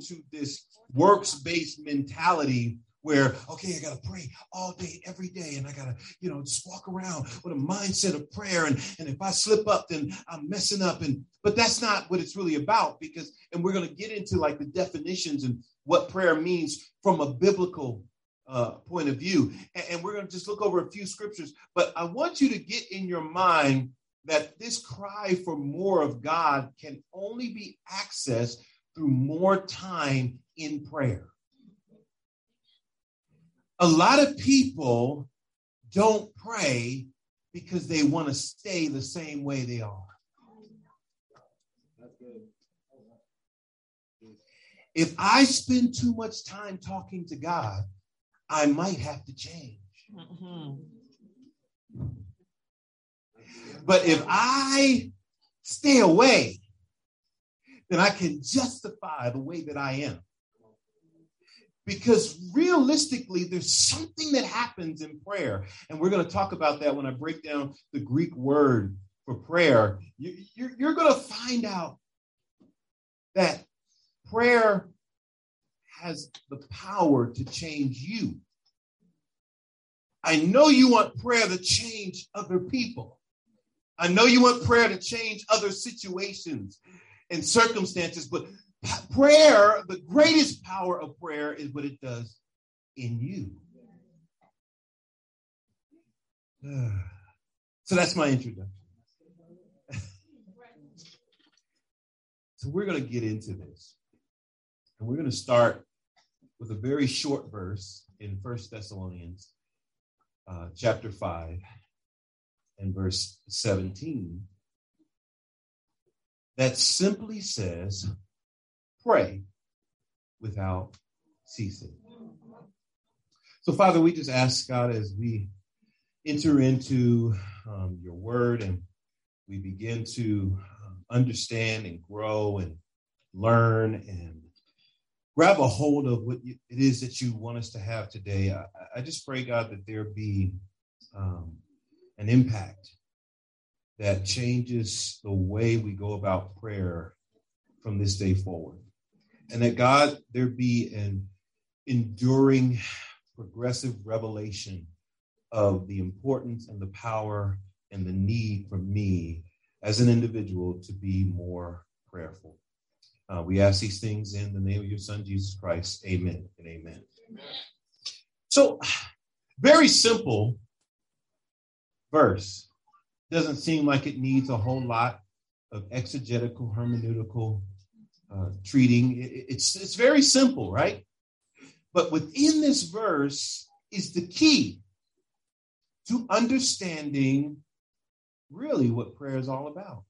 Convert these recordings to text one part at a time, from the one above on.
to this works-based mentality where okay i gotta pray all day every day and i gotta you know just walk around with a mindset of prayer and, and if i slip up then i'm messing up and but that's not what it's really about because and we're to get into like the definitions and what prayer means from a biblical uh, point of view and, and we're to just look over a few scriptures but i want you to get in your mind that this cry for more of god can only be accessed through more time in prayer a lot of people don't pray because they want to stay the same way they are. If I spend too much time talking to God, I might have to change. But if I stay away, then I can justify the way that I am. Because realistically there's something that happens in prayer. And we're going to talk about that when i break down the greek word for prayer. You, you're, you're going to find out that prayer has the power to change you. I know you want prayer to change other people. I know you want prayer to change other situations and circumstances but prayer, the greatest power of prayer is what it does in you. So that's my introduction. so we're going to get into this. And we're going to start with a very short verse in First Thessalonians uh, chapter 5 and verse 17 that simply says, pray without ceasing. So, Father, we just ask God as we enter into um, your word and we begin to um, understand and grow and learn and grab a hold of what it is that you want us to have today. I, I just pray, God, that there be um, an impact that changes the way we go about prayer from this day forward and that God, there be an enduring, progressive revelation of the importance and the power and the need for me as an individual to be more prayerful. Uh, we ask these things in the name of your Son, Jesus Christ. Amen and amen. amen. So, very simple verse. Doesn't seem like it needs a whole lot of exegetical, hermeneutical uh, treating. It's, it's very simple, right? But within this verse is the key to understanding really what prayer is all about.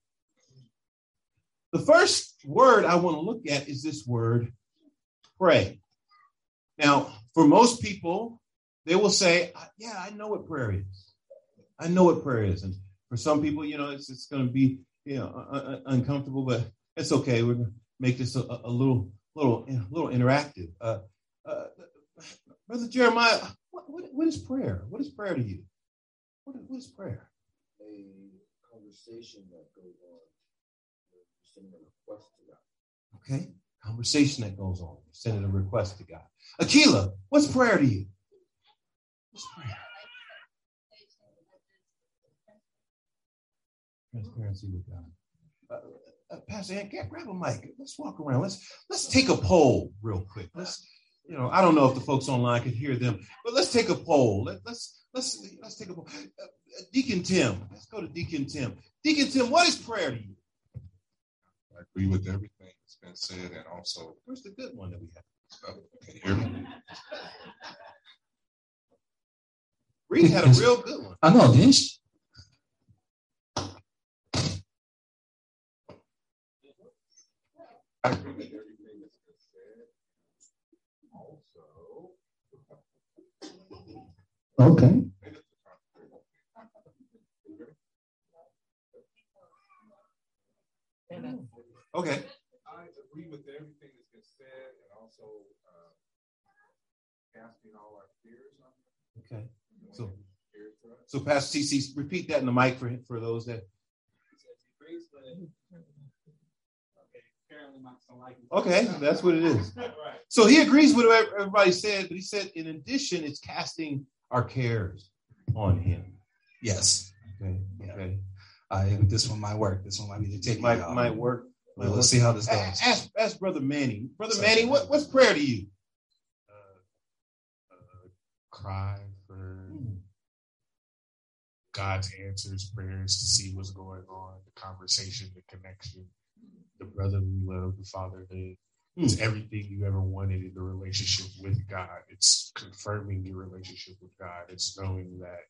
The first word I want to look at is this word pray. Now, for most people, they will say, Yeah, I know what prayer is. I know what prayer is. And for some people, you know, it's, it's going to be you know uncomfortable, but it's okay. We're going to make this a, a little little little interactive. Uh, uh, Brother Jeremiah, what, what, what is prayer? What is prayer to you? What, what is prayer? A conversation that goes on. Sending a request to God. Okay, conversation that goes on. Sending a request to God. Akila, what's prayer to you? What's prayer? Transparency with God. Uh, uh, Pastor Ant, get, grab a mic. Let's walk around. Let's let's take a poll real quick. Let's, you know, I don't know if the folks online can hear them, but let's take a poll. Let, let's let's let's take a poll. Uh, Deacon Tim, let's go to Deacon Tim. Deacon Tim, what is prayer to you? I agree with everything that's been said, and also where's the good one that we have? Can you hear me? Reed had a real good one. I know, didn't she? Okay. Okay. I agree with everything that's been said and also uh, casting all our fears on him. Okay. So, so Pastor TC, repeat that in the mic for for those that. Okay, that's what it is. So he agrees with what everybody said, but he said, in addition, it's casting our cares on him. Yes. Okay. Yeah. Okay. Uh, this one might work. This one might be to take. It might might work. Well, let's see how this goes. Ask, ask Brother Manny. Brother Sorry. Manny, what, what's prayer to you? uh, uh, cry for God's answers, prayers to see what's going on, the conversation, the connection, the brotherly love, the fatherhood. Hmm. It's everything you ever wanted in the relationship with God. It's confirming your relationship with God. It's knowing that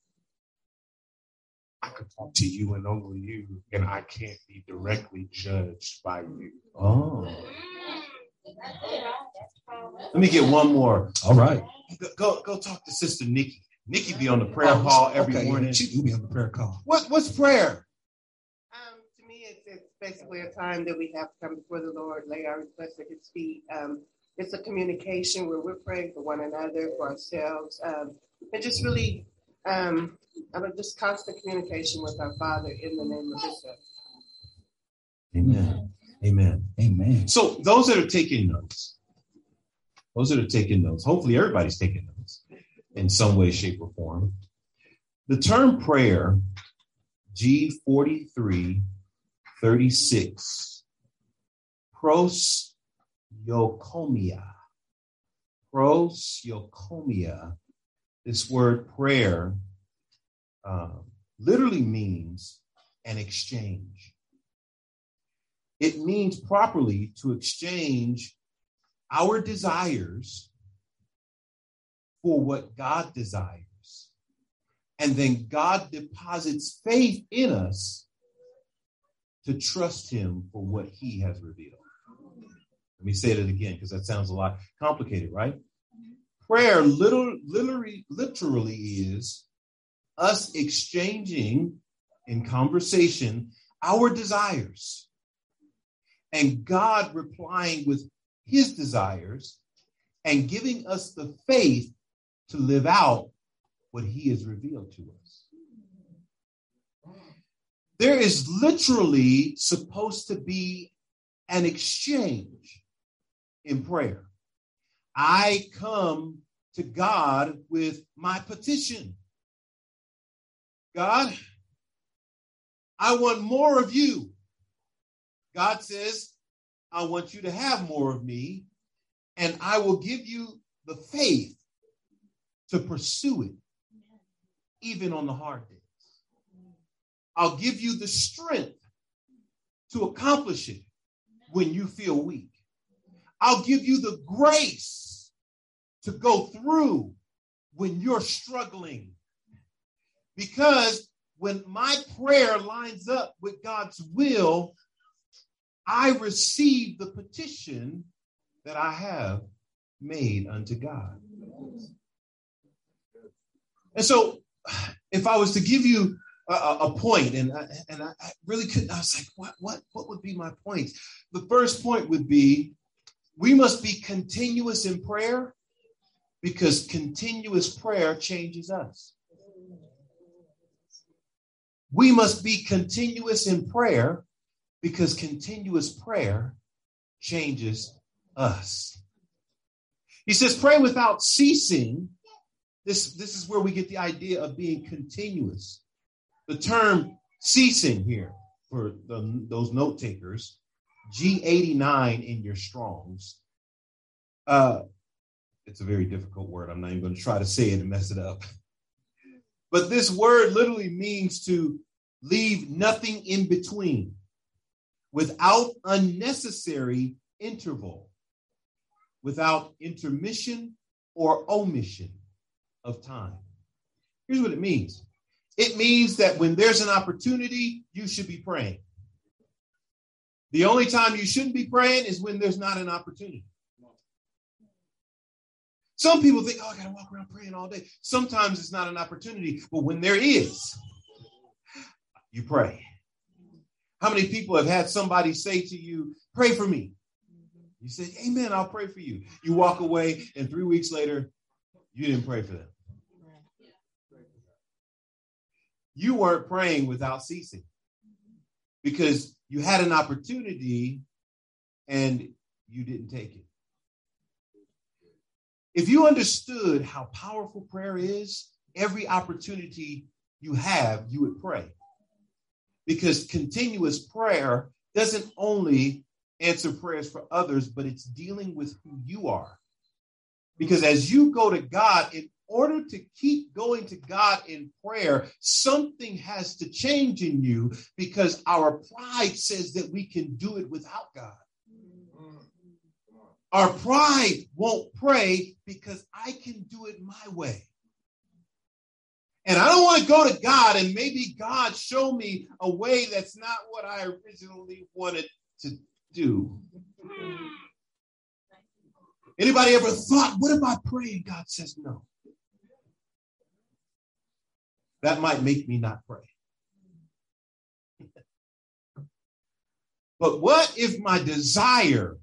I can talk to you and only you, and I can't be directly judged by you. Oh. Let me get one more. All right. Go, go, go talk to Sister Nikki. Nikki be on the prayer oh, call every Oh, okay. morning. She do be on the prayer call. What, what's prayer? Um, to me, it's, it's basically a time that we have to come before the Lord, lay our requests at His feet. Um, it's a communication where we're praying for one another, for ourselves, um, and just really, um, I mean, just constant communication with our Father in the name of His Son. Amen. Amen. Amen. So those that are taking notes, those that are taking notes, hopefully everybody's taking notes in some way, shape, or form. The term prayer, G43 36, proseuchomai. Proseuchomai. This word prayer uh, literally means an exchange. It means properly to exchange our desires for what God desires. And then God deposits faith in us to trust Him for what He has revealed. Let me say that again because that sounds a lot complicated, right? Prayer literally, literally, literally is us exchanging in conversation our desires and God replying with his desires and giving us the faith to live out what he has revealed to us. There is literally supposed to be an exchange in prayer. I come to God with my petition. God, I want more of you. God says, I want you to have more of me, and I will give you the faith to pursue it, even on the hard days. I'll give you the strength to accomplish it when you feel weak. I'll give you the grace to go through when you're struggling. Because when my prayer lines up with God's will, I receive the petition that I have made unto God. And so, if I was to give you a, a point, and I, and I really couldn't, I was like, what, what, what would be my point? The first point would be we must be continuous in prayer because continuous prayer changes us. We must be continuous in prayer because continuous prayer changes us. He says, pray without ceasing. This, this is where we get the idea of being continuous. The term ceasing here for the, those note takers, G89 in your Strongs. Uh, it's a very difficult word. I'm not even going to try to say it and mess it up. But this word literally means to leave nothing in between without unnecessary interval, without intermission or omission of time. Here's what it means it means that when there's an opportunity, you should be praying. The only time you shouldn't be praying is when there's not an opportunity. Some people think, oh, I got to walk around praying all day. Sometimes it's not an opportunity, but when there is, you pray. How many people have had somebody say to you, pray for me? You say, Amen, I'll pray for you. You walk away, and three weeks later, you didn't pray for them. You weren't praying without ceasing because you had an opportunity and you didn't take it. If you understood how powerful prayer is, every opportunity you have, you would pray. Because continuous prayer doesn't only answer prayers for others, but it's dealing with who you are. Because as you go to God, in order to keep going to God in prayer, something has to change in you because our pride says that we can do it without God. Our pride won't pray because I can do it my way. And I don't want to go to God and maybe God show me a way that's not what I originally wanted to do. Anybody ever thought, what if I pray and God says no? That might make me not pray. but what if my desire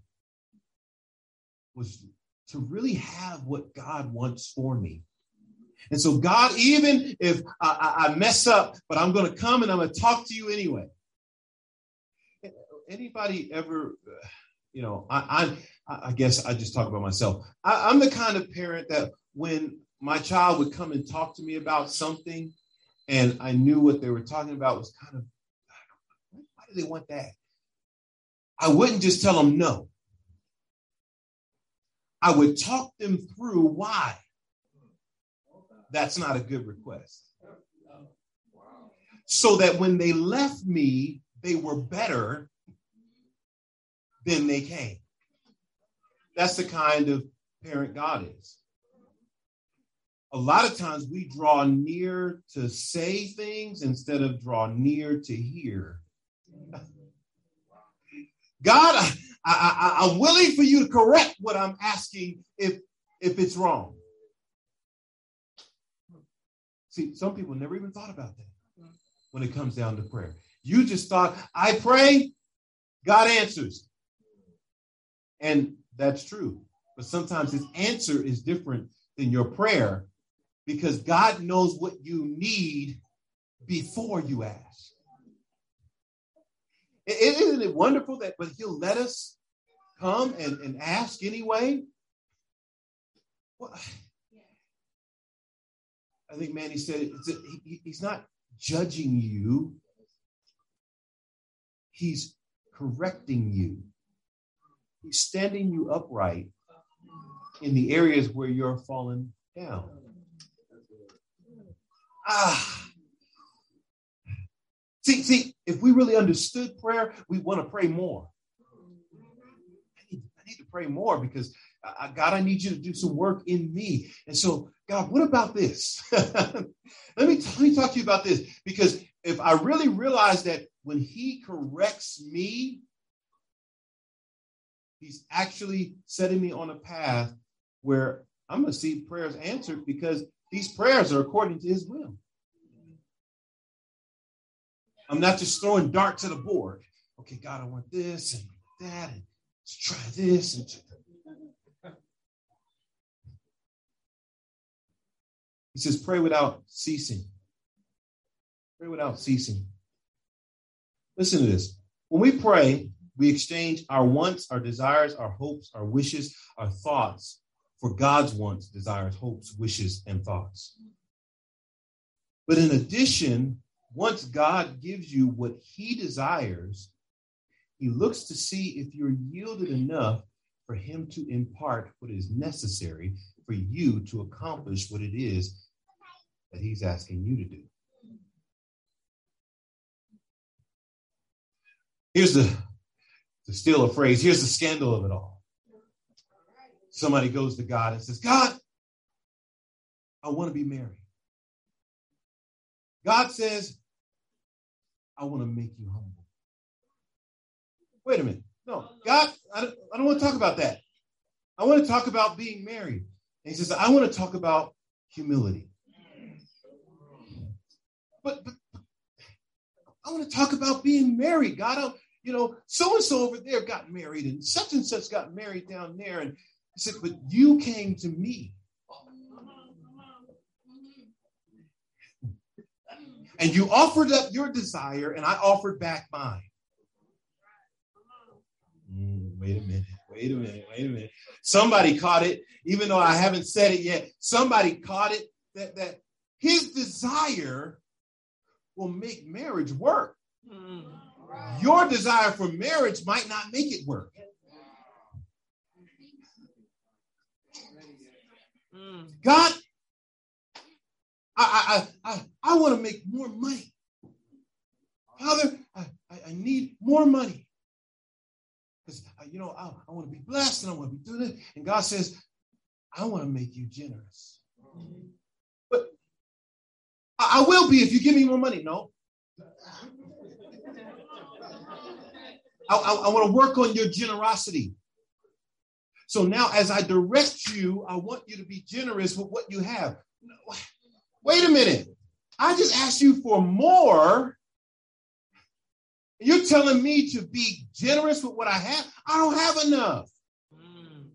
was to really have what God wants for me? And so, God, even if I, I mess up, but I'm going to come and I'm going to talk to you anyway. Anybody ever, you know, I, I, I guess I just talk about myself. I, I'm the kind of parent that when my child would come and talk to me about something, and I knew what they were talking about was kind of, why do they want that? I wouldn't just tell them no. I would talk them through why that's not a good request. So that when they left me, they were better than they came. That's the kind of parent God is. A lot of times we draw near to say things instead of draw near to hear. God, I, I, I, I'm willing for you to correct what I'm asking if if it's wrong. See, some people never even thought about that when it comes down to prayer. You just thought, I pray, God answers. And that's true. But sometimes his answer is different than your prayer because God knows what you need before you ask. Isn't it wonderful that but he'll let us come and, and ask anyway? Well, I think Manny said he's not judging you, he's correcting you. He's standing you upright in the areas where you're falling down. Ah. See, see, if we really understood prayer, we want to pray more. I need, I need to pray more because uh, God, I need you to do some work in me. And so, God, what about this? let me let me talk to you about this because if I really realize that when He corrects me, He's actually setting me on a path where I'm going to see prayers answered because these prayers are according to His will. I'm not just throwing darts at a board. Okay, God, I want this and that, and let's try this and He says, pray without ceasing. Pray without ceasing. Listen to this. When we pray, we exchange our wants, our desires, our hopes, our wishes, our thoughts for God's wants, desires, hopes, wishes, and thoughts. But in addition, once God gives you what he desires, he looks to see if you're yielded enough for him to impart what is necessary for you to accomplish what it is that he's asking you to do. Here's the, to steal a phrase, here's the scandal of it all. Somebody goes to God and says, God, I want to be married. God says, I want to make you humble. Wait a minute. No, God, I don't, I don't want to talk about that. I want to talk about being married. And he says, I want to talk about humility. But, but, I want to talk about being married. God, I, you know, so and so over there got married, and such and such got married down there. And he said, But you came to me. And you offered up your desire, and I offered back mine. Mm, wait a minute, wait a minute, wait a minute. Somebody caught it, even though I haven't said it yet. Somebody caught it that, that his desire will make marriage work. Your desire for marriage might not make it work. Mm. God, I I I I want to make more money. Father, I, I, need more money. Because uh, you know, I, I want to be blessed and I want to be doing it. And God says, I want to make you generous. But I, I will be if you give me more money. No. I, I, I want to work on your generosity. So now, as I direct you, I want you to be generous with what you have. Wait a minute. I just asked you for more. You're telling me to be generous with what I have? I don't have enough. Mm.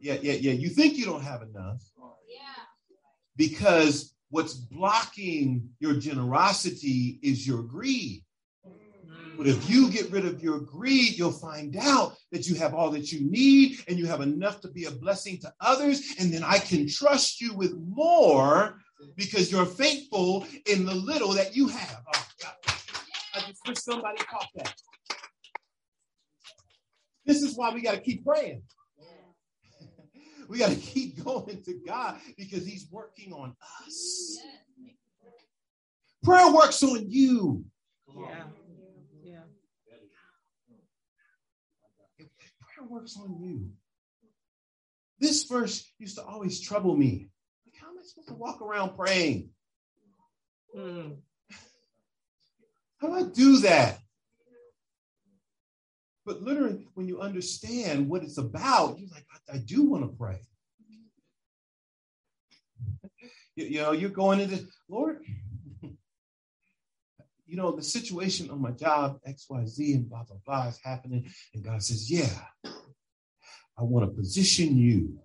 yeah, yeah, yeah. You think you don't have enough. Because what's blocking your generosity is your greed. But if you get rid of your greed, you'll find out that you have all that you need and you have enough to be a blessing to others. And then I can trust you with more because you're faithful in the little that you have. Oh. I just wish somebody caught that. This is why we got to keep praying. we got to keep going to God because He's working on us. Prayer works on you. Yeah. Works on you. This verse used to always trouble me. Like, how am I supposed to walk around praying? Mm. How do I do that? But literally, when you understand what it's about, you're like, I, I do want to pray. You, you know, you're going into, Lord, you know, the situation on my job, XYZ, and blah, blah, blah is happening. And God says, Yeah, I want to position you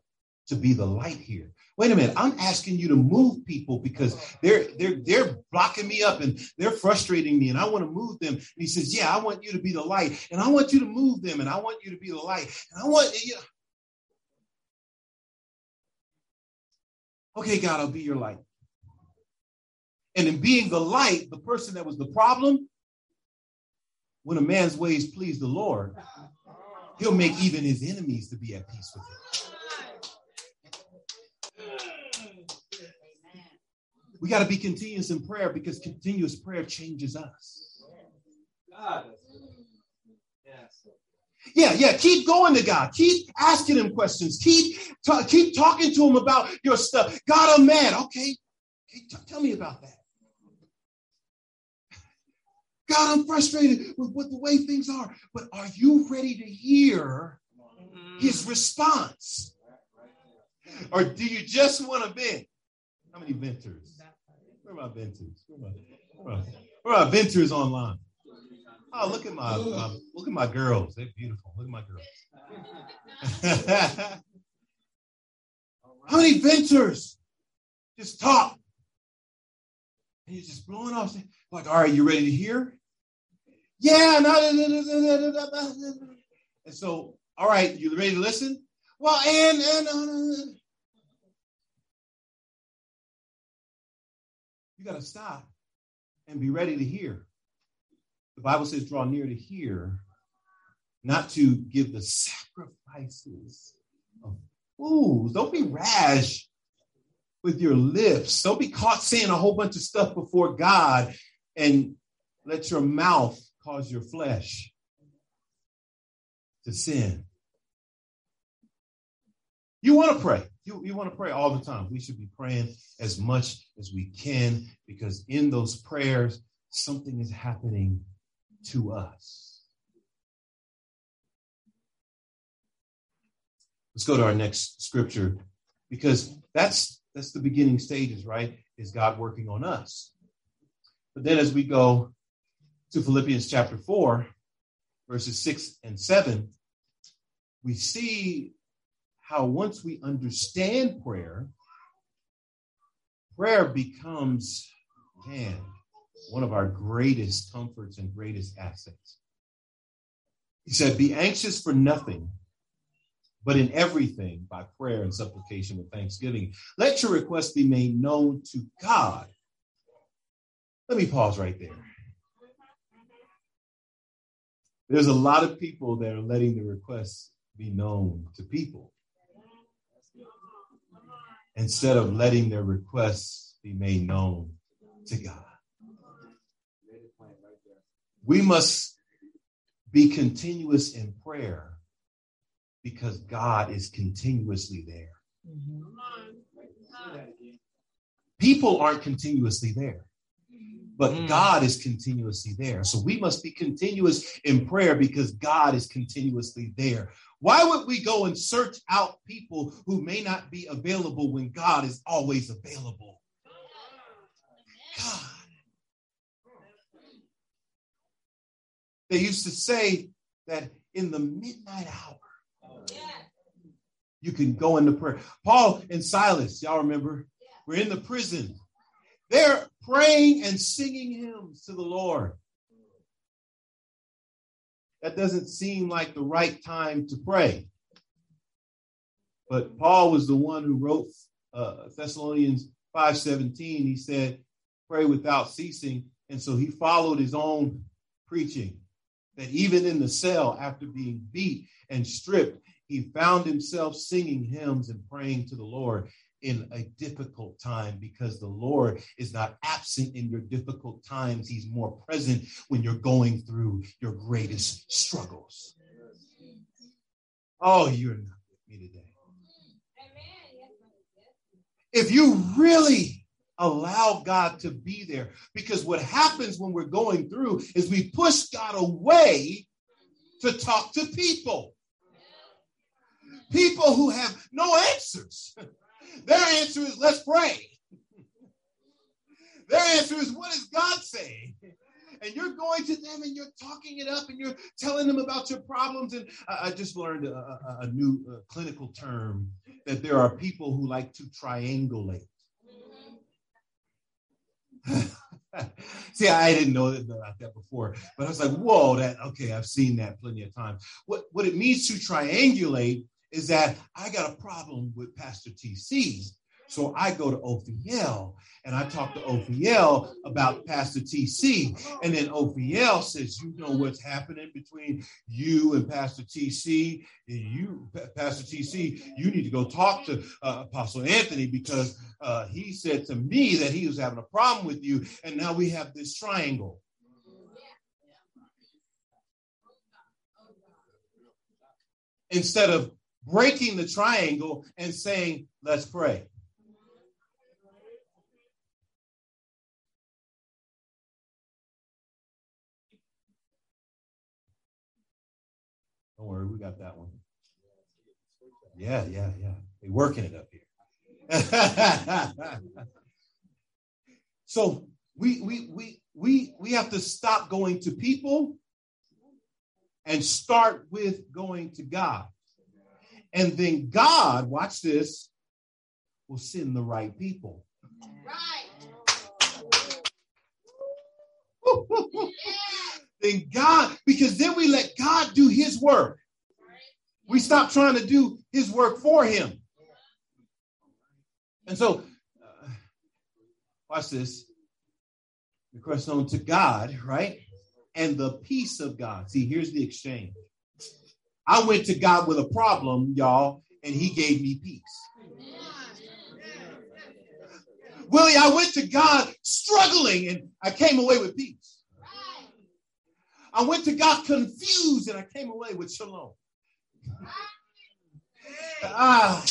to be the light here. Wait a minute, I'm asking you to move people because they're they're they're blocking me up and they're frustrating me, and I want to move them. And he says, Yeah, I want you to be the light, and I want you to move them, and I want you to be the light, and I want you. Okay, God, I'll be your light. And in being the light, the person that was the problem, when a man's ways please the Lord, he'll make even his enemies to be at peace with him. We got to be continuous in prayer because continuous prayer changes us. Yeah, yeah. Keep going to God. Keep asking him questions. Keep keep talking to him about your stuff. God, mad. Okay, okay t- tell me about that. God, I'm frustrated with, what the way things are. But are you ready to hear his mm-hmm. response? Or do you just want to vent? How many venters? Where are my venters? Where are my, where are my venters online? Oh, look at my, my look at my girls. They're beautiful. Look at my girls. How many venters just talk? And you're just blowing off. Like, all right, you ready to hear? Yeah, and so, all right, you ready to listen? Well, and and uh, you got to stop and be ready to hear. The Bible says, draw near to hear, not to give the sacrifices of fools. Don't be rash with your lips. Don't be caught saying a whole bunch of stuff before God and let your mouth cause your flesh to sin. You want to pray. You, you want to pray all the time. We should be praying as much as we can because in those prayers, something is happening to us. Let's go to our next scripture because that's that's the beginning stages, right? Is God working on us? But then as we go to Philippians chapter 4, verses 6 and 7, we see how once we understand prayer, prayer becomes, man, one of our greatest comforts and greatest assets. He said, Be anxious for nothing, but in everything by prayer and supplication with thanksgiving. Let your requests be made known to God. Let me pause right there. There's a lot of people that are letting the requests be known to people instead of letting their requests be made known to God. We must be continuous in prayer because God is continuously there. Mm-hmm. People aren't continuously there, but Mm. God is continuously there. So we must be continuous in prayer because God is continuously there. Why would we go and search out people who may not be available when God is always available? God. They used to say that in the midnight hour, you can go into prayer. Paul and Silas, y'all remember, were in the prison. They're praying and singing hymns to the Lord. That doesn't seem like the right time to pray. But Paul was the one who wrote uh, Thessalonians 5:17. He said, "Pray without ceasing." And so he followed his own preaching. That even in the cell, after being beat and stripped, he found himself singing hymns and praying to the Lord in a difficult time because the Lord is not absent in your difficult times. He's more present when you're going through your greatest struggles. Oh, you're not with me today. If you really allow God to be there, because what happens when we're going through is we push God away to talk to people. People who have no answers. Their answer is, let's pray. Their answer is, what is God saying? And you're going to them and you're talking it up and you're telling them about your problems. And I, I just learned a, a, a new uh, clinical term that there are people who like to triangulate. See, I didn't know about that before, but I was like, whoa, that okay, I've seen that plenty of times. What what it means to triangulate is that I got a problem with Pastor TC. So I go to Ophiel and I talk to Ophiel about Pastor TC. And then Ophiel says, You know what's happening between you and Pastor TC? And You, Pastor TC, you need to go talk to uh, Apostle Anthony because uh, he said to me that he was having a problem with you. And now we have this triangle. Instead of breaking the triangle and saying, Let's pray. Don't worry, we got that one. Yeah, yeah, yeah. They're working it up here. so we we we we we have to stop going to people and start with going to God. And then God, watch this, will send the right people. Right. then God, because then we let God do his work. We stop trying to do his work for him. And so, uh, watch this. Request known to God, right? And the peace of God. See, here's the exchange. I went to God with a problem, y'all, and he gave me peace. Willie, I went to God struggling and I came away with peace. I went to God confused and I came away with shalom. Ah,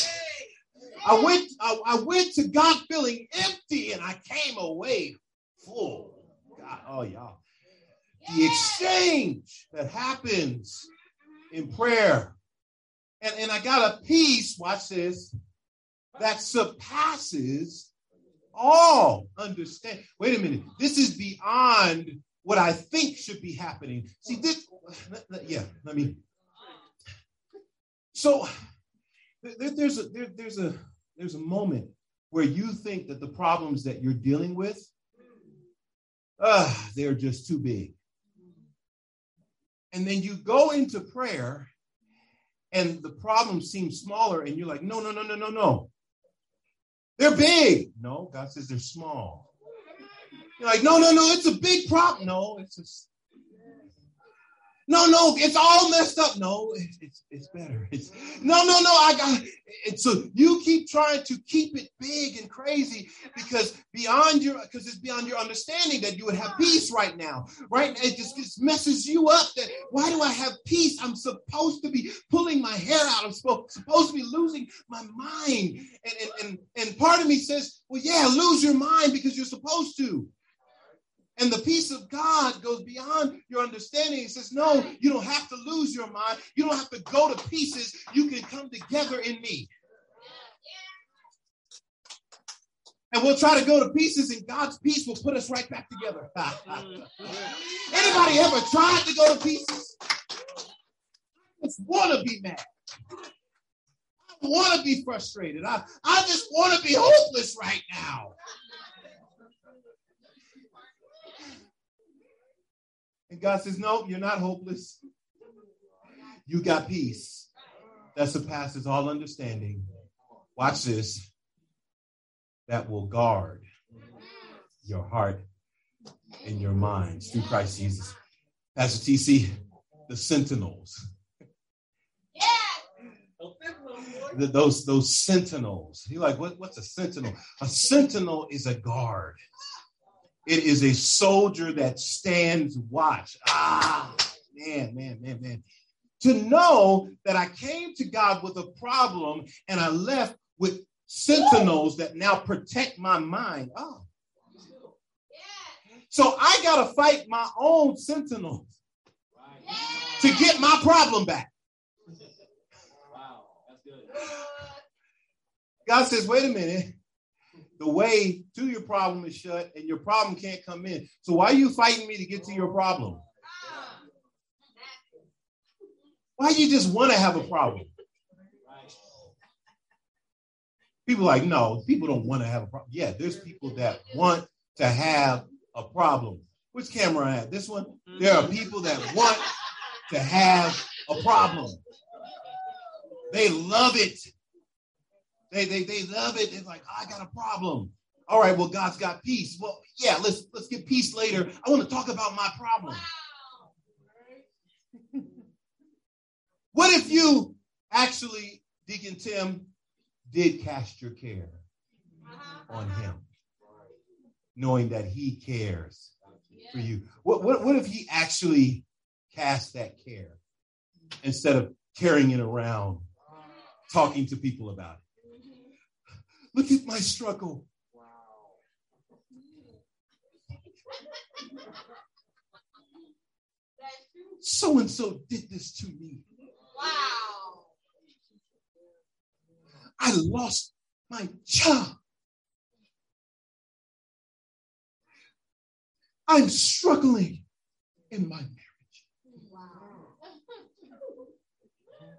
I went, I, I went to God feeling empty and I came away full. God, oh y'all. The exchange that happens in prayer. And, and I got a peace, watch this, that surpasses all understand. Wait a minute. This is beyond what I think should be happening. See, this, yeah, let me. So there, there's a there, there's a there's a moment where you think that the problems that you're dealing with, uh, they're just too big. And then you go into prayer and the problem seems smaller, and you're like, no, no, no, no, no, no. They're big. No, God says they're small. You're like, no, no, no, it's a big problem. No, it's just no, no, it's all messed up. No, it's it's, it's better. It's no, no, no. I got it. So you keep trying to keep it big and crazy because beyond your because it's beyond your understanding that you would have peace right now, right? It just, just messes you up. That why do I have peace? I'm supposed to be pulling my hair out. I'm supposed to be losing my mind. And and and, and part of me says, well, yeah, lose your mind because you're supposed to. And the peace of God goes beyond your understanding. He says, No, you don't have to lose your mind. You don't have to go to pieces. You can come together in me. And we'll try to go to pieces, and God's peace will put us right back together. Anybody ever tried to go to pieces? I just want to be mad. I want to be frustrated. I, I just want to be hopeless right now. And God says, No, you're not hopeless. You got peace that surpasses all understanding. Watch this. That will guard your heart and your minds through Christ Jesus. Pastor TC, the sentinels. The, those those sentinels. You're like, what, what's a sentinel? A sentinel is a guard. It is a soldier that stands watch. Ah, man, man, man, man. To know that I came to God with a problem and I left with sentinels that now protect my mind. Oh. So I got to fight my own sentinels to get my problem back. Wow, that's good. God says, wait a minute the way to your problem is shut and your problem can't come in. So why are you fighting me to get to your problem? Why do you just want to have a problem? People like, no, people don't want to have a problem. Yeah, there's people that want to have a problem. Which camera I have? This one? There are people that want to have a problem. They love it. They, they, they love it. It's like, I got a problem. All right, well, God's got peace. Well, yeah, let's let's get peace later. I want to talk about my problem. what if you actually, Deacon Tim, did cast your care uh-huh. on him, knowing that he cares for you? What, what, what if he actually cast that care instead of carrying it around, talking to people about it? Look at my struggle. Wow. So and so did this to me. Wow. I lost my job. I'm struggling in my marriage. Wow.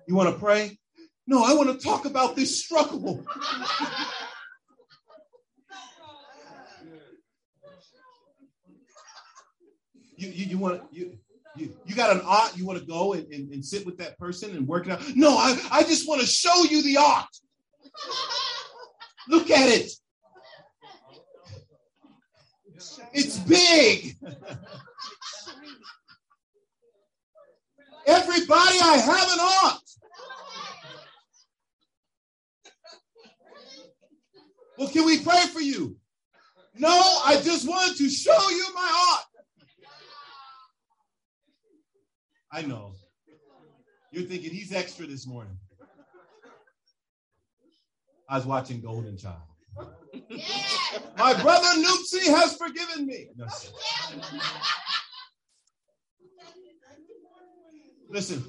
You want to pray? No, I want to talk about this struggle. you, you, you want you, you you got an art, you want to go and, and, and sit with that person and work it out. No, I, I just want to show you the art. Look at it. It's big. Everybody, I have an art. Well, can we pray for you? No, I just wanted to show you my heart. I know. You're thinking he's extra this morning. I was watching Golden Child. Yeah. My brother Nupsi has forgiven me. No. Listen.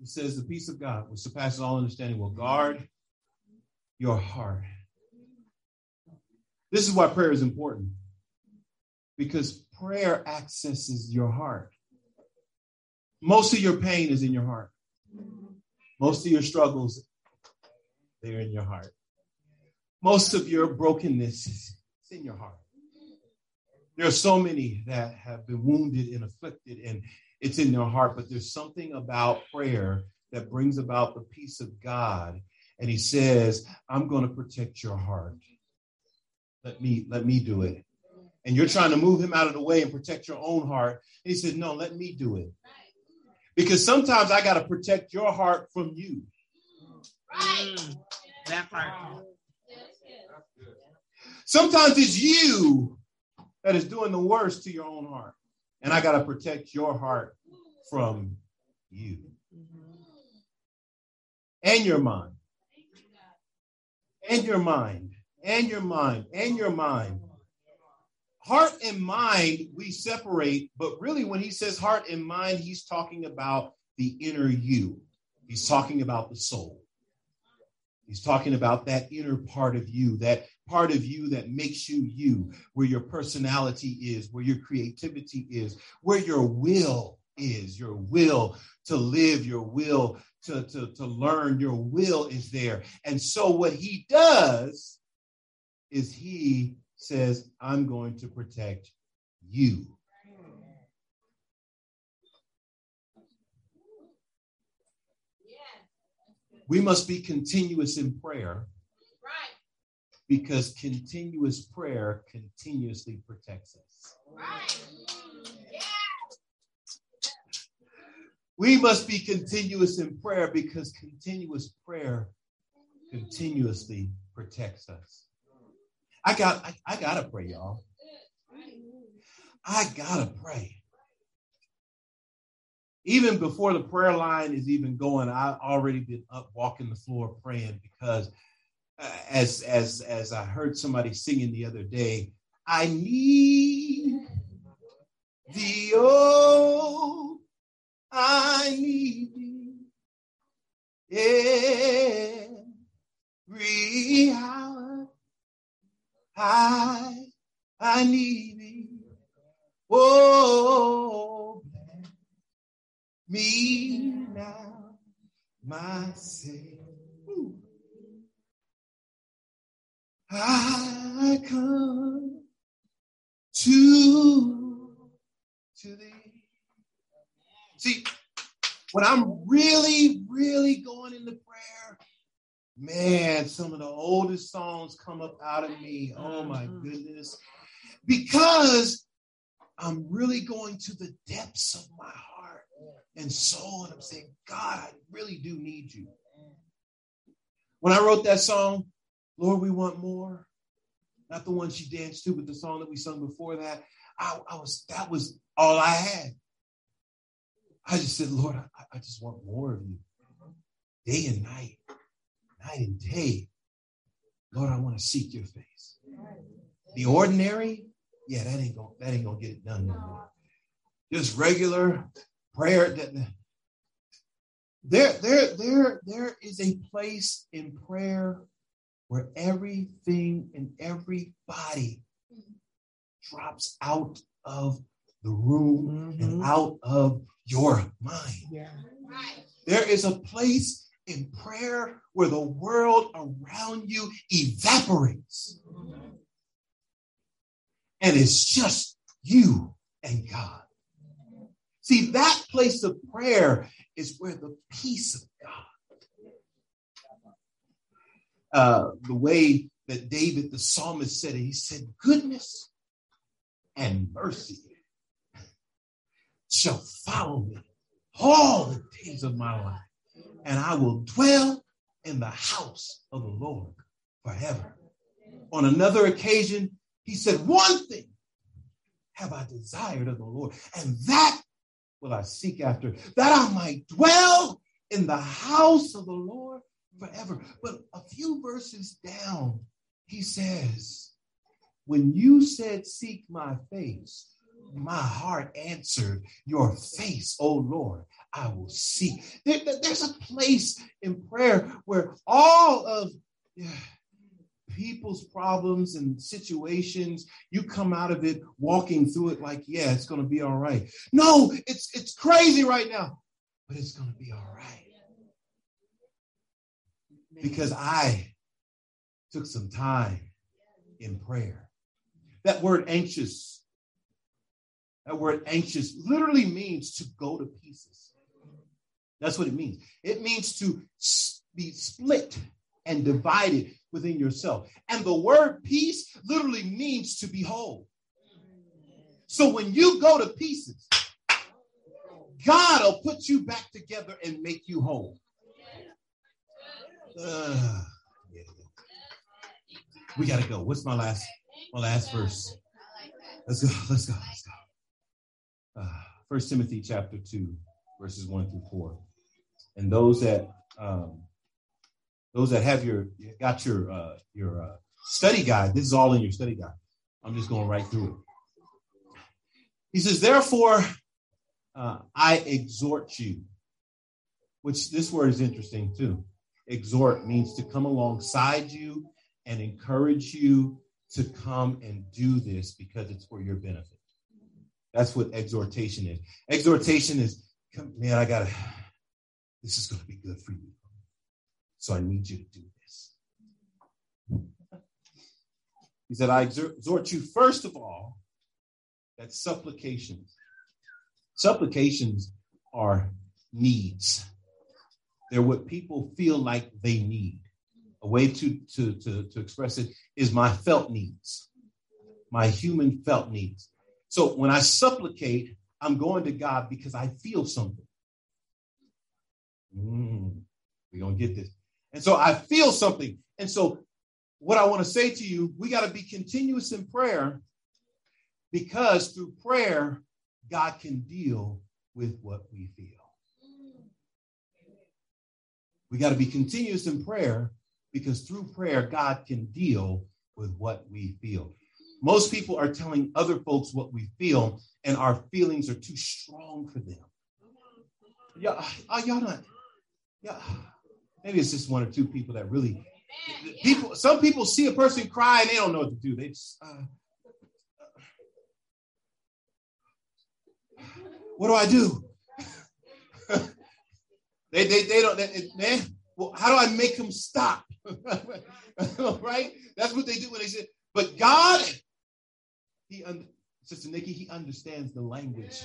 It says the peace of God, which surpasses all understanding, will guard your heart. This is why prayer is important because prayer accesses your heart. Most of your pain is in your heart. Most of your struggles, they're in your heart. Most of your brokenness is in your heart. There are so many that have been wounded and afflicted, and it's in their heart, but there's something about prayer that brings about the peace of God. And he says, I'm going to protect your heart. Let me let me do it. And you're trying to move him out of the way and protect your own heart. And he said, No, let me do it. Because sometimes I got to protect your heart from you. Mm, that part. Sometimes it's you that is doing the worst to your own heart. And I got to protect your heart from you and your mind. And your mind. And your mind. And your mind. Heart and mind, we separate, but really, when he says heart and mind, he's talking about the inner you. He's talking about the soul. He's talking about that inner part of you, that part of you that makes you you, where your personality is, where your creativity is, where your will is, your will to live, your will to, to, to learn, your will is there. And so what he does is he says, I'm going to protect you. We must be continuous in prayer because continuous prayer continuously protects us. We must be continuous in prayer because continuous prayer continuously protects us. I got I, I gotta pray, y'all. I gotta pray. Even before the prayer line is even going, I already been up walking the floor praying because uh, as as as I heard somebody singing the other day, I need the oh, come up out of me. Oh mm-hmm. my goodness. Because I'm really going to the depths of my heart and soul, and I'm saying, God, I really do need you. When I wrote that song, Lord, we want more. Not the one she danced to, but the song that we sung before that. I, I was that was all I had. I just said, Lord, I, I just want more of you. Day and night, night and day. Lord, I want to seek your face. The ordinary, yeah, that ain't gonna that ain't gonna get it done. No more. Just regular prayer. That, there, there, there, there is a place in prayer where everything and everybody drops out of the room mm-hmm. and out of your mind. Yeah. There is a place in prayer where the world around you evaporates. And it's just you and God. See, that place of prayer is where the peace of God uh, the way that David, the psalmist, said it. He said, Goodness and mercy shall follow me all the days of my life, and I will dwell in the house of the Lord forever. On another occasion, he said, One thing have I desired of the Lord, and that will I seek after, that I might dwell in the house of the Lord forever. But a few verses down, he says, When you said, Seek my face, my heart answered, Your face, O Lord, I will seek. There, there's a place in prayer where all of people's problems and situations, you come out of it walking through it like, yeah, it's going to be all right. No, it's it's crazy right now, but it's going to be all right because I took some time in prayer. That word anxious That word anxious literally means to go to pieces. That's what it means. It means to be split and divided within yourself. And the word peace literally means to be whole. So when you go to pieces, God will put you back together and make you whole. Uh, yeah. We gotta go. What's my last my last verse? Let's go. Let's go. Let's go. Uh, First Timothy chapter two, verses one through four. And those that um, those that have your got your uh, your uh, study guide, this is all in your study guide. I'm just going right through it. He says, therefore, uh, I exhort you, which this word is interesting too. Exhort means to come alongside you and encourage you to come and do this because it's for your benefit. That's what exhortation is. Exhortation is, man, I gotta, this is gonna be good for you. So I need you to do this. He said, I exhort you, first of all, that supplications. Supplications are needs. They're what people feel like they need. A way to, to, to, to express it is my felt needs, my human felt needs. So when I supplicate, I'm going to God because I feel something. Mm, we're going to get this. And so I feel something. And so, what I want to say to you, we got to be continuous in prayer because through prayer, God can deal with what we feel. We got to be continuous in prayer because through prayer, God can deal with what we feel. Most people are telling other folks what we feel, and our feelings are too strong for them. Yeah, uh, y'all not. Yeah, Maybe it's just one or two people that really people. Some people see a person cry and they don't know what to do. They just. Uh, what do I do? they, they, they don't, they, man, well, how do I make them stop? right? That's what they do when they say, but God, he, Sister Nikki, he understands the language.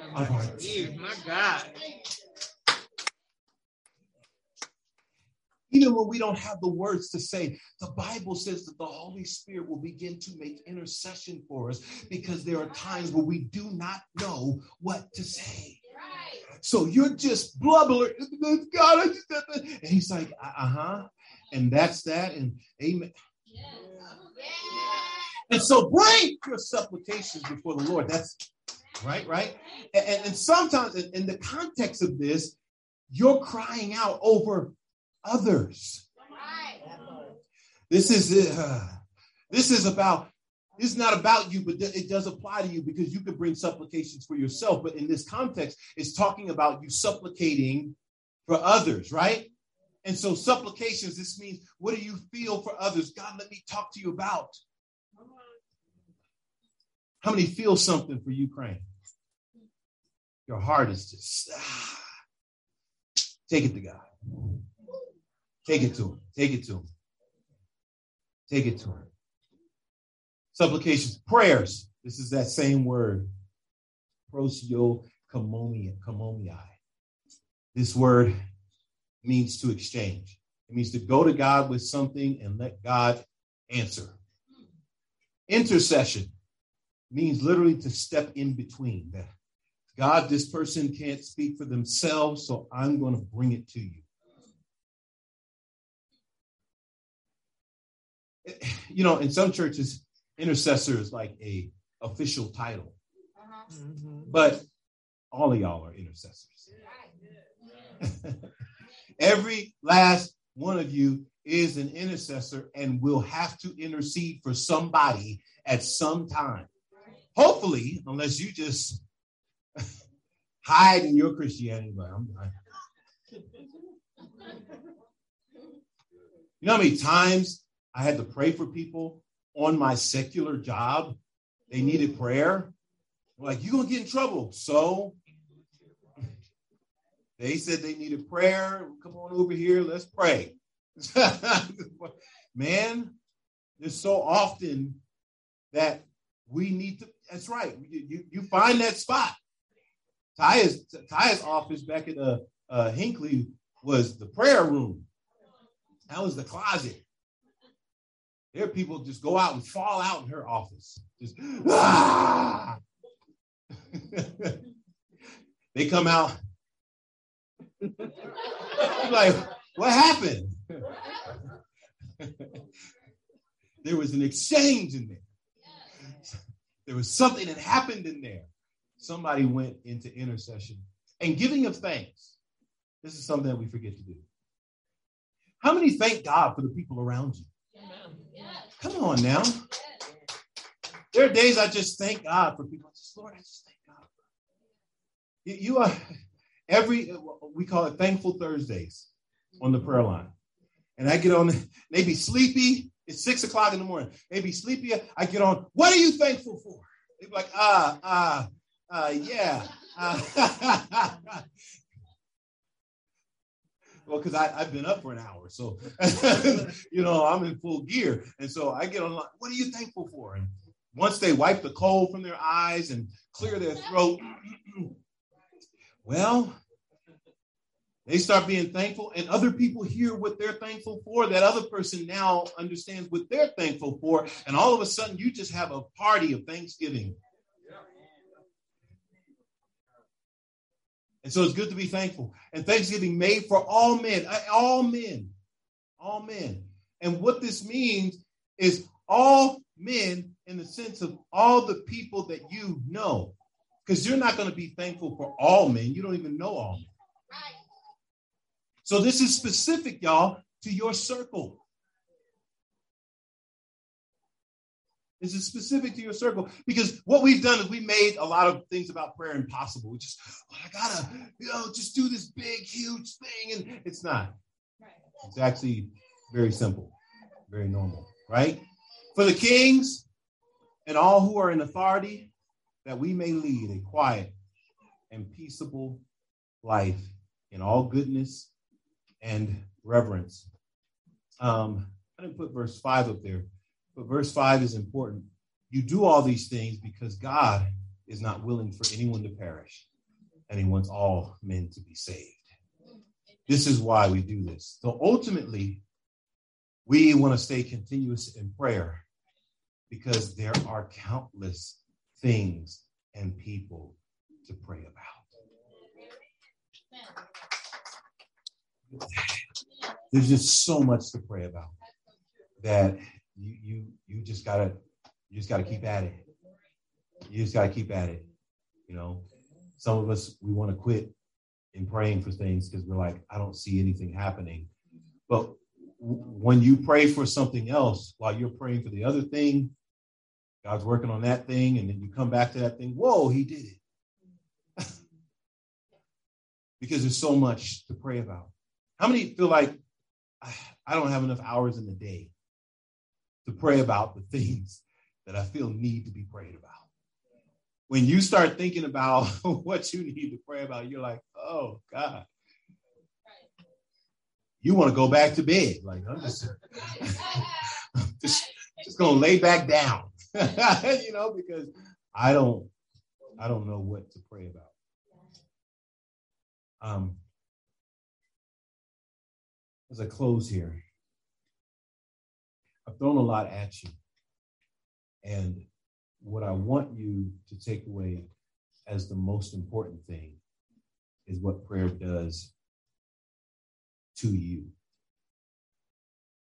Oh, my God. Even when we don't have the words to say, the Bible says that the Holy Spirit will begin to make intercession for us because there are times where we do not know what to say. So you're just blubbering, God, and he's like, uh huh, and that's that, and amen. And so bring your supplications before the Lord. That's right, right? And, and sometimes in, in the context of this, you're crying out over others. This is uh, this is about is not about you, but it does apply to you because you can bring supplications for yourself. But in this context, it's talking about you supplicating for others, right? And so supplications, this means what do you feel for others? God, let me talk to you about. How many feel something for Ukraine? Your heart is just ah, take it to God. Take it to him. Take it to him. Take it to him. Supplications, prayers. This is that same word. Prosio komomii. This word means to exchange. It means to go to God with something and let God answer. Intercession means literally to step in between. God, this person can't speak for themselves, so I'm going to bring it to you. you know, in some churches, intercessor is like a official title, uh-huh. but all of y'all are intercessors. Every last one of you is an intercessor and will have to intercede for somebody at some time. Hopefully, unless you just hide in your Christianity, but I'm, I, you know how many times I had to pray for people on my secular job. They needed prayer. like, you're going to get in trouble. So they said they needed prayer. Come on over here. Let's pray. Man, there's so often that we need to. That's right. You, you, you find that spot. Ty's Ty's office back at uh, uh, Hinckley was the prayer room. That was the closet. There are people just go out and fall out in her office. Just ah! they come out. like, what happened? there was an exchange in there. There was something that happened in there. Somebody went into intercession and giving of thanks. This is something that we forget to do. How many thank God for the people around you? Come on now. There are days I just thank God for people. I just, Lord, I just thank God. You, are every we call it thankful Thursdays on the prayer line. And I get on, they be sleepy. It's six o'clock in the morning. They be sleepy. I get on, what are you thankful for? They be like, ah, ah, uh, yeah. Uh, well, because I've been up for an hour. So, you know, I'm in full gear. And so I get on, what are you thankful for? And once they wipe the coal from their eyes and clear their throat, well, they start being thankful, and other people hear what they're thankful for. That other person now understands what they're thankful for. And all of a sudden, you just have a party of Thanksgiving. And so it's good to be thankful. And Thanksgiving made for all men, uh, all men, all men. And what this means is all men in the sense of all the people that you know. Because you're not going to be thankful for all men. You don't even know all men. So this is specific, y'all, to your circle. This is specific to your circle because what we've done is we made a lot of things about prayer impossible. We just, oh, I gotta, you know, just do this big, huge thing, and it's not. It's actually very simple, very normal, right? For the kings and all who are in authority, that we may lead a quiet and peaceable life in all goodness and reverence. Um, I didn't put verse five up there but verse 5 is important. You do all these things because God is not willing for anyone to perish, and He wants all men to be saved. This is why we do this. So ultimately, we want to stay continuous in prayer because there are countless things and people to pray about. There's just so much to pray about that you you you just gotta you just gotta keep at it. You just gotta keep at it. You know, some of us we want to quit in praying for things because we're like, I don't see anything happening. But when you pray for something else while you're praying for the other thing, God's working on that thing, and then you come back to that thing. Whoa, He did it. because there's so much to pray about. How many feel like I don't have enough hours in the day to pray about the things that I feel need to be prayed about. When you start thinking about what you need to pray about, you're like, oh God. You want to go back to bed. Like, I'm just, just, just gonna lay back down. you know, because I don't I don't know what to pray about. Um as I close here, I've thrown a lot at you. And what I want you to take away as the most important thing is what prayer does to you.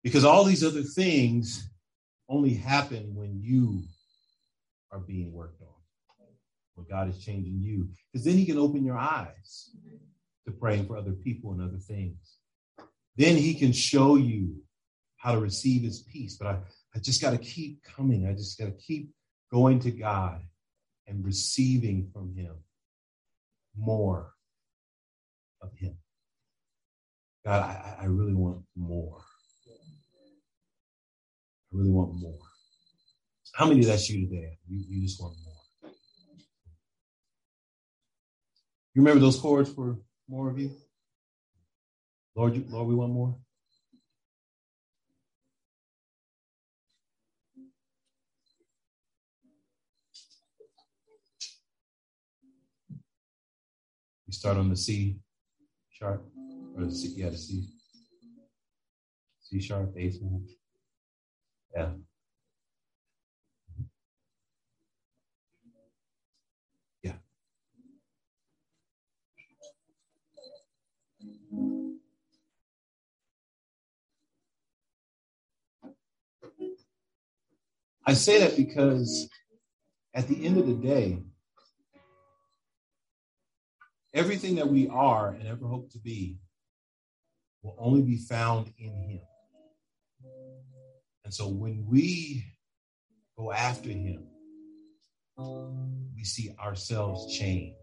Because all these other things only happen when you are being worked on, when God is changing you. Because then He can open your eyes to praying for other people and other things. Then He can show you how to receive his peace. But I, I just got to keep coming. I just got to keep going to God and receiving from him more of him. God, I, I really want more. I really want more. How many of that's you today? You, you just want more. You remember those chords for more of you? Lord, you, Lord, we want more. You start on the C sharp, or the C, yeah, the C, C sharp, eighth move. Yeah. Yeah. I say that because at the end of the day, everything that we are and ever hope to be will only be found in Him. And so when we go after Him, we see ourselves change.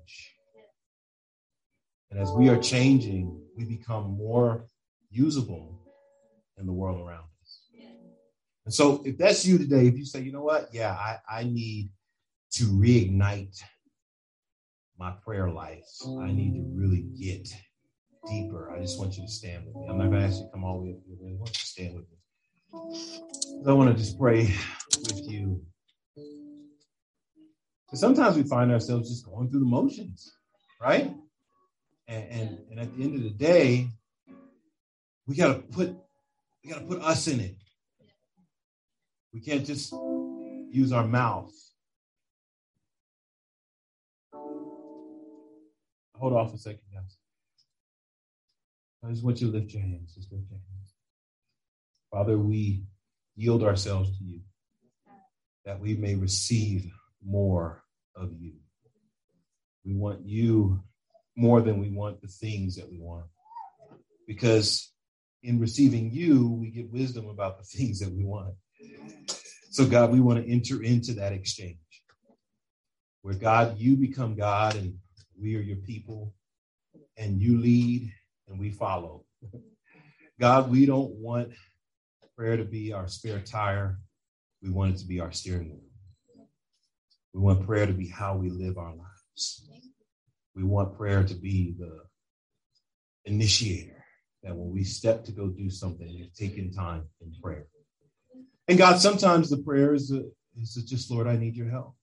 And as we are changing, we become more usable in the world around us. And so if that's you today, if you say, you know what, yeah, I, I need to reignite my prayer life. I need to really get deeper. I just want you to stand with me. I'm not going to ask you to come all the way up here. I want you to stand with me. I want to just pray with you. Because Sometimes we find ourselves just going through the motions, right? And, and, and at the end of the day, we got to put we got to put us in it. We can't just use our mouth hold off a second, guys. I just want you to lift your hands. Just lift your hands. Father, we yield ourselves to you that we may receive more of you. We want you more than we want the things that we want. Because in receiving you, we get wisdom about the things that we want. So, God, we want to enter into that exchange where, God, you become God and we are your people, and you lead and we follow. God, we don't want prayer to be our spare tire. We want it to be our steering wheel. We want prayer to be how we live our lives. We want prayer to be the initiator that when we step to go do something, it's taking time in prayer. And God, sometimes the prayer is, a, is a just, Lord, I need your help.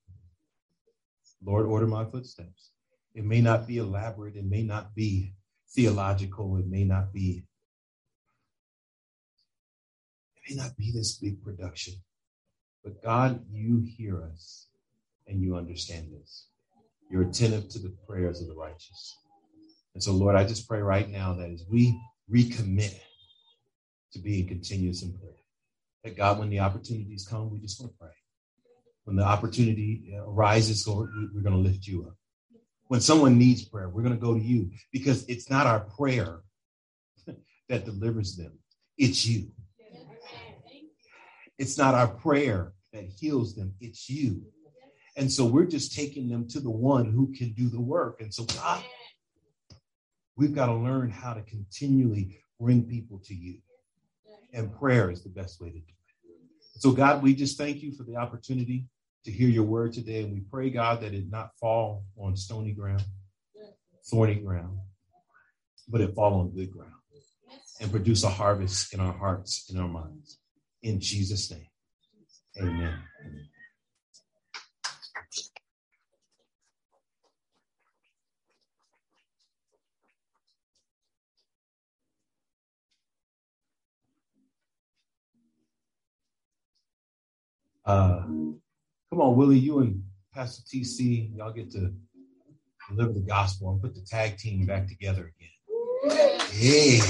Lord, order my footsteps. It may not be elaborate, it may not be theological, it may not be it may not be this big production. But God, you hear us and you understand this. You're attentive to the prayers of the righteous. And so, Lord, I just pray right now that as we recommit to being continuous in prayer, that God, when the opportunities come, we just want to pray. When the opportunity arises, Lord, we're going to lift you up when someone needs prayer, we're going to go to you because it's not our prayer that delivers them, it's you. It's not our prayer that heals them, it's you. And so we're just taking them to the one who can do the work. And so, God, we've got to learn how to continually bring people to you. And prayer is the best way to do it. So, God, we just thank you for the opportunity to hear your word today. And we pray, God, that it not fall on stony ground, thorny ground, but it fall on good ground and produce a harvest in our hearts, in our minds. In Jesus' name, amen. Uh, Come on, Willie, you and Pastor TC, y'all get to deliver the gospel and put the tag team back together again. Yeah.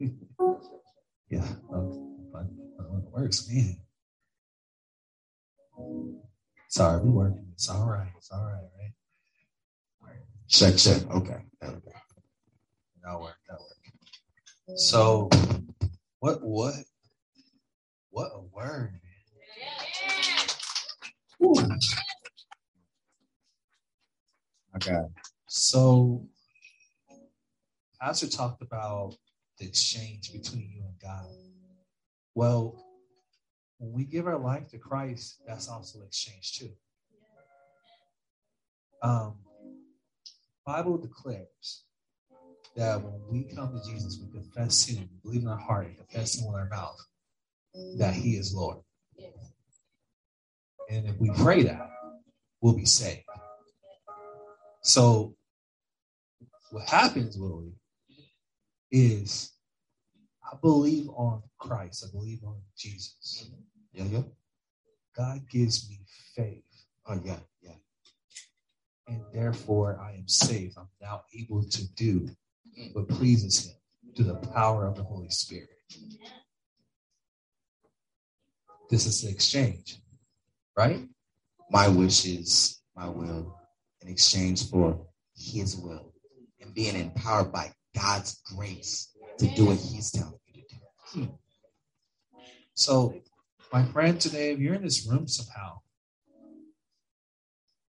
yeah, it works, man. Sorry, we working. It's all right. It's all right, right? Check, check. Okay. Okay. That'll work. That'll work. So, what, what, what a word, man. Okay. So, Pastor talked about the exchange between you and God. Well, when we give our life to Christ, that's also exchange too. Um, Bible declares that when we come to Jesus, we confess Him, believe in our heart, and confess Him with our mouth that He is Lord. And if we pray that, we'll be saved. So, what happens, Willie, is I believe on Christ. I believe on Jesus. Yeah, yeah. God gives me faith. Oh, yeah, yeah. and therefore I am safe. I'm now able to do what pleases Him through the power of the Holy Spirit. This is the exchange, right? my wishes, my will, in exchange for his will, and being empowered by God's grace to do what he's telling you to do. So, my friend, today, if you're in this room somehow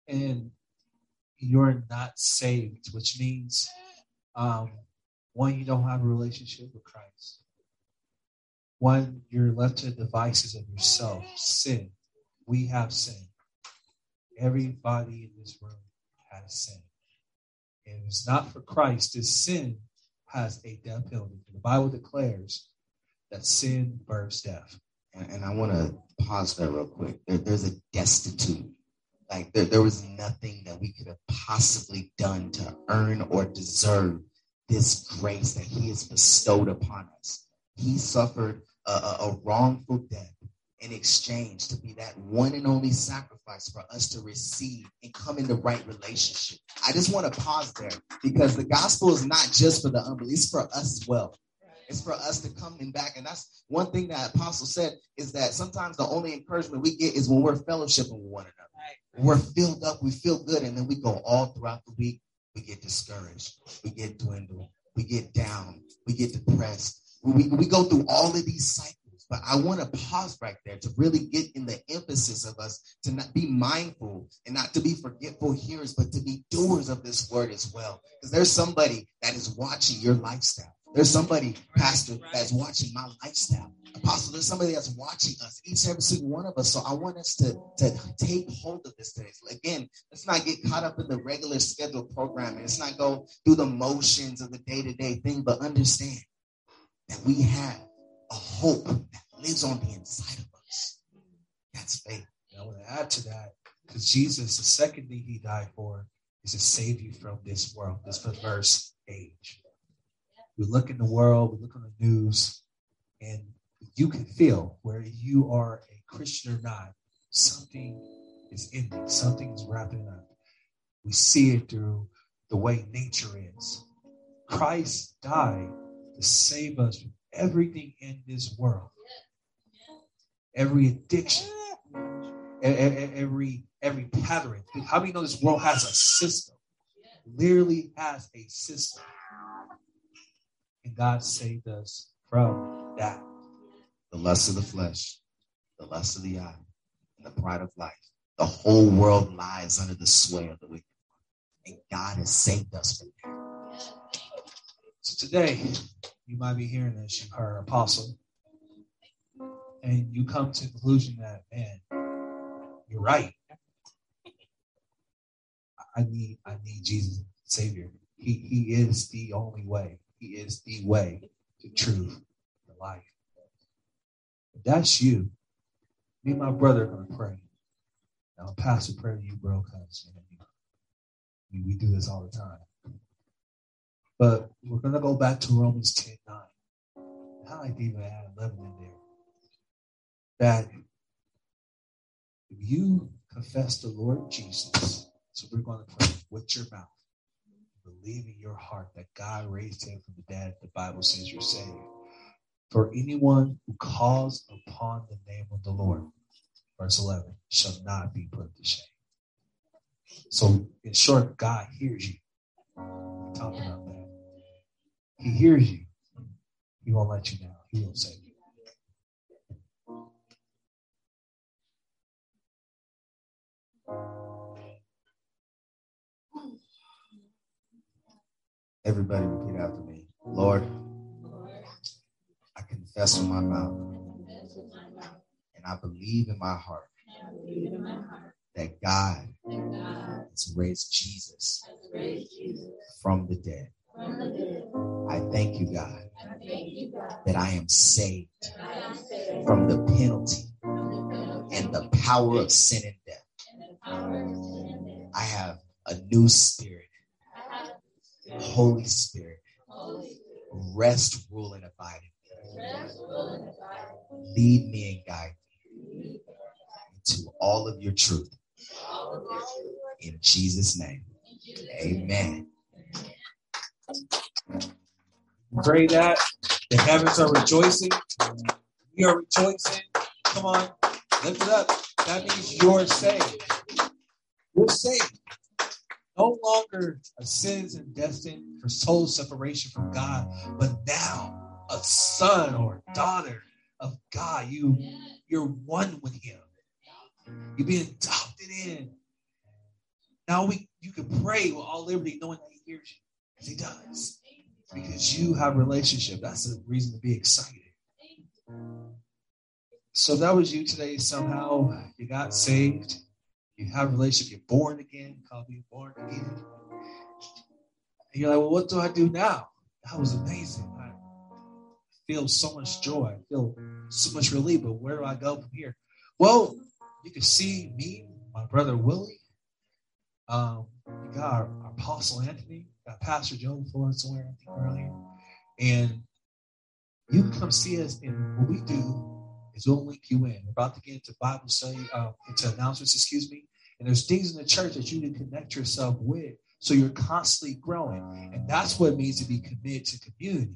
and you're not saved, which means um, one, you don't have a relationship with Christ. One, you're left to the devices of yourself, sin. We have sin. Everybody in this room has sin. And it's not for Christ, this sin has a death penalty. The Bible declares that sin births death. And, I want to pause there real quick. There, there's a destitute. Like there, there was nothing that we could have possibly done to earn or deserve this grace that he has bestowed upon us. He suffered a, a wrongful death in exchange to be that one and only sacrifice for us to receive and come in the right relationship. I just want to pause there because the gospel is not just for the unbelievers, it's for us as well. It's for us to come in back. And that's one thing that Apostle said is that sometimes the only encouragement we get is when we're fellowshipping with one another. We're filled up, we feel good, and then we go all throughout the week. We get discouraged, we get dwindled, we get down, we get depressed. We, we go through all of these cycles. But I want to pause right there to really get in the emphasis of us to not be mindful and not to be forgetful hearers, but to be doers of this word as well. Because there's somebody that is watching your lifestyle. There's somebody, Pastor, that's watching my lifestyle. Apostle, there's somebody that's watching us, each and every single one of us. So I want us to, to take hold of this today. Again, let's not get caught up in the regular schedule programming. Let's not go through the motions of the day-to-day thing, but understand that we have a hope that lives on the inside of us. That's faith. And I want to add to that because Jesus, the second thing he died for is to save you from this world, this perverse age. We look in the world, we look on the news, and you can feel where you are a Christian or not, something is ending, something is wrapping up. We see it through the way nature is. Christ died to save us from everything in this world every addiction, every every pattern. How do you know this world has a system? Literally has a system. And God saved us from that. The lust of the flesh, the lust of the eye, and the pride of life. The whole world lies under the sway of the wicked one. And God has saved us from that. So today, you might be hearing this, you heard apostle and you come to the conclusion that, man, you're right. I need, I need Jesus, Savior. He, he is the only way. He is the way, the truth, the life. If that's you, me and my brother are going to pray. Now, Pastor, pray to you, bro, because we, we do this all the time. But we're going to go back to Romans 10 9. I like to even add 11 in there that if you confess the Lord Jesus, so we're going to pray with your mouth, believe in your heart that God raised him from the dead, the Bible says you're saved. For anyone who calls upon the name of the Lord, verse 11, shall not be put to shame. So, in short, God hears you. Talking about that. He hears you. He won't let you down. He will save you. Everybody repeat after me. Lord, I confess with my mouth and I believe in my heart that God has raised Jesus from the dead. I thank you, God, that I am saved from the penalty and the power of sin and death. I have a new spirit, Holy Spirit, rest, rule, and abide in me. Lead me and guide me into all of your truth. In Jesus' name, amen. Pray that the heavens are rejoicing. We are rejoicing. Come on, lift it up. That means you're saved. You're saved. No sins and destined for soul separation from God, but now a son or daughter of God. You, you're one with Him. You're being adopted in. Now we, you can pray with all liberty, knowing that He hears you, because He does, because you have relationship. That's a reason to be excited. So that was you today. Somehow you got saved. You have relationship. You're born again. Call me born again. And you're like, well, what do I do now? That was amazing. I feel so much joy. I feel so much relief. But where do I go from here? Well, you can see me, my brother Willie. Um, we got our, our Apostle Anthony, got Pastor Joe Florence somewhere, I think earlier. And you can come see us. And what we do is we'll link you in. We're about to get into Bible study, uh, into announcements, excuse me. And there's things in the church that you need to connect yourself with. So you're constantly growing. And that's what it means to be committed to community.